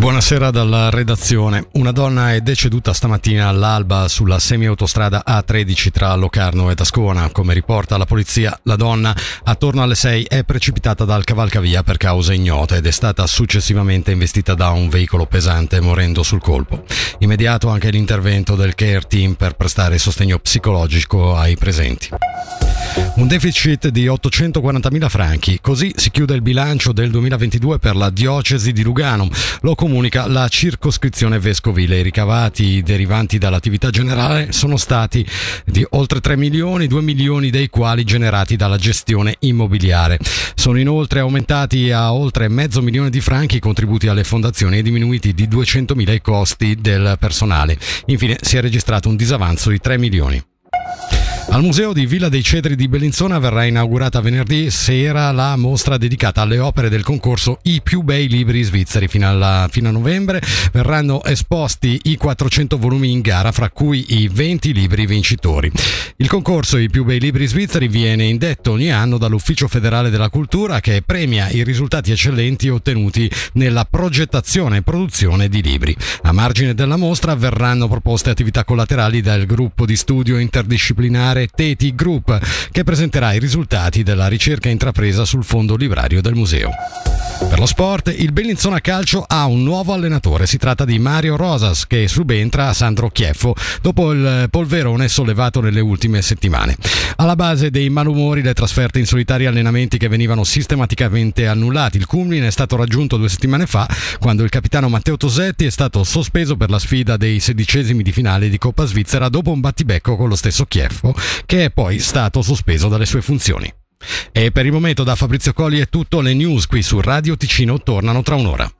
Buonasera dalla redazione. Una donna è deceduta stamattina all'alba sulla semiautostrada A13 tra Locarno ed Ascona. Come riporta la polizia, la donna attorno alle 6 è precipitata dal cavalcavia per cause ignote ed è stata successivamente investita da un veicolo pesante morendo sul colpo. Immediato anche l'intervento del care team per prestare sostegno psicologico ai presenti. Un deficit di 840.000 franchi, così si chiude il bilancio del 2022 per la diocesi di Lugano. Lo comunica la circoscrizione vescovile. I ricavati derivanti dall'attività generale sono stati di oltre 3 milioni, 2 milioni dei quali generati dalla gestione immobiliare. Sono inoltre aumentati a oltre mezzo milione di franchi i contributi alle fondazioni e diminuiti di 200.000 i costi del personale. Infine si è registrato un disavanzo di 3 milioni. Al Museo di Villa dei Cedri di Bellinzona verrà inaugurata venerdì sera la mostra dedicata alle opere del concorso I più bei libri svizzeri. Fino, alla, fino a novembre verranno esposti i 400 volumi in gara, fra cui i 20 libri vincitori. Il concorso I più bei libri svizzeri viene indetto ogni anno dall'Ufficio federale della cultura che premia i risultati eccellenti ottenuti nella progettazione e produzione di libri. A margine della mostra verranno proposte attività collaterali dal gruppo di studio interdisciplinare particolare Teti Group, che presenterà i risultati della ricerca intrapresa sul fondo librario del museo. Per lo sport, il Bellinzona Calcio ha un nuovo allenatore. Si tratta di Mario Rosas che subentra a Sandro Chieffo dopo il polverone sollevato nelle ultime settimane. Alla base dei malumori le trasferte in solitari allenamenti che venivano sistematicamente annullati. Il culmine è stato raggiunto due settimane fa quando il capitano Matteo Tosetti è stato sospeso per la sfida dei sedicesimi di finale di Coppa Svizzera dopo un battibecco con lo stesso Chieffo che è poi stato sospeso dalle sue funzioni. E per il momento da Fabrizio Colli è tutto, le news qui su Radio Ticino tornano tra un'ora.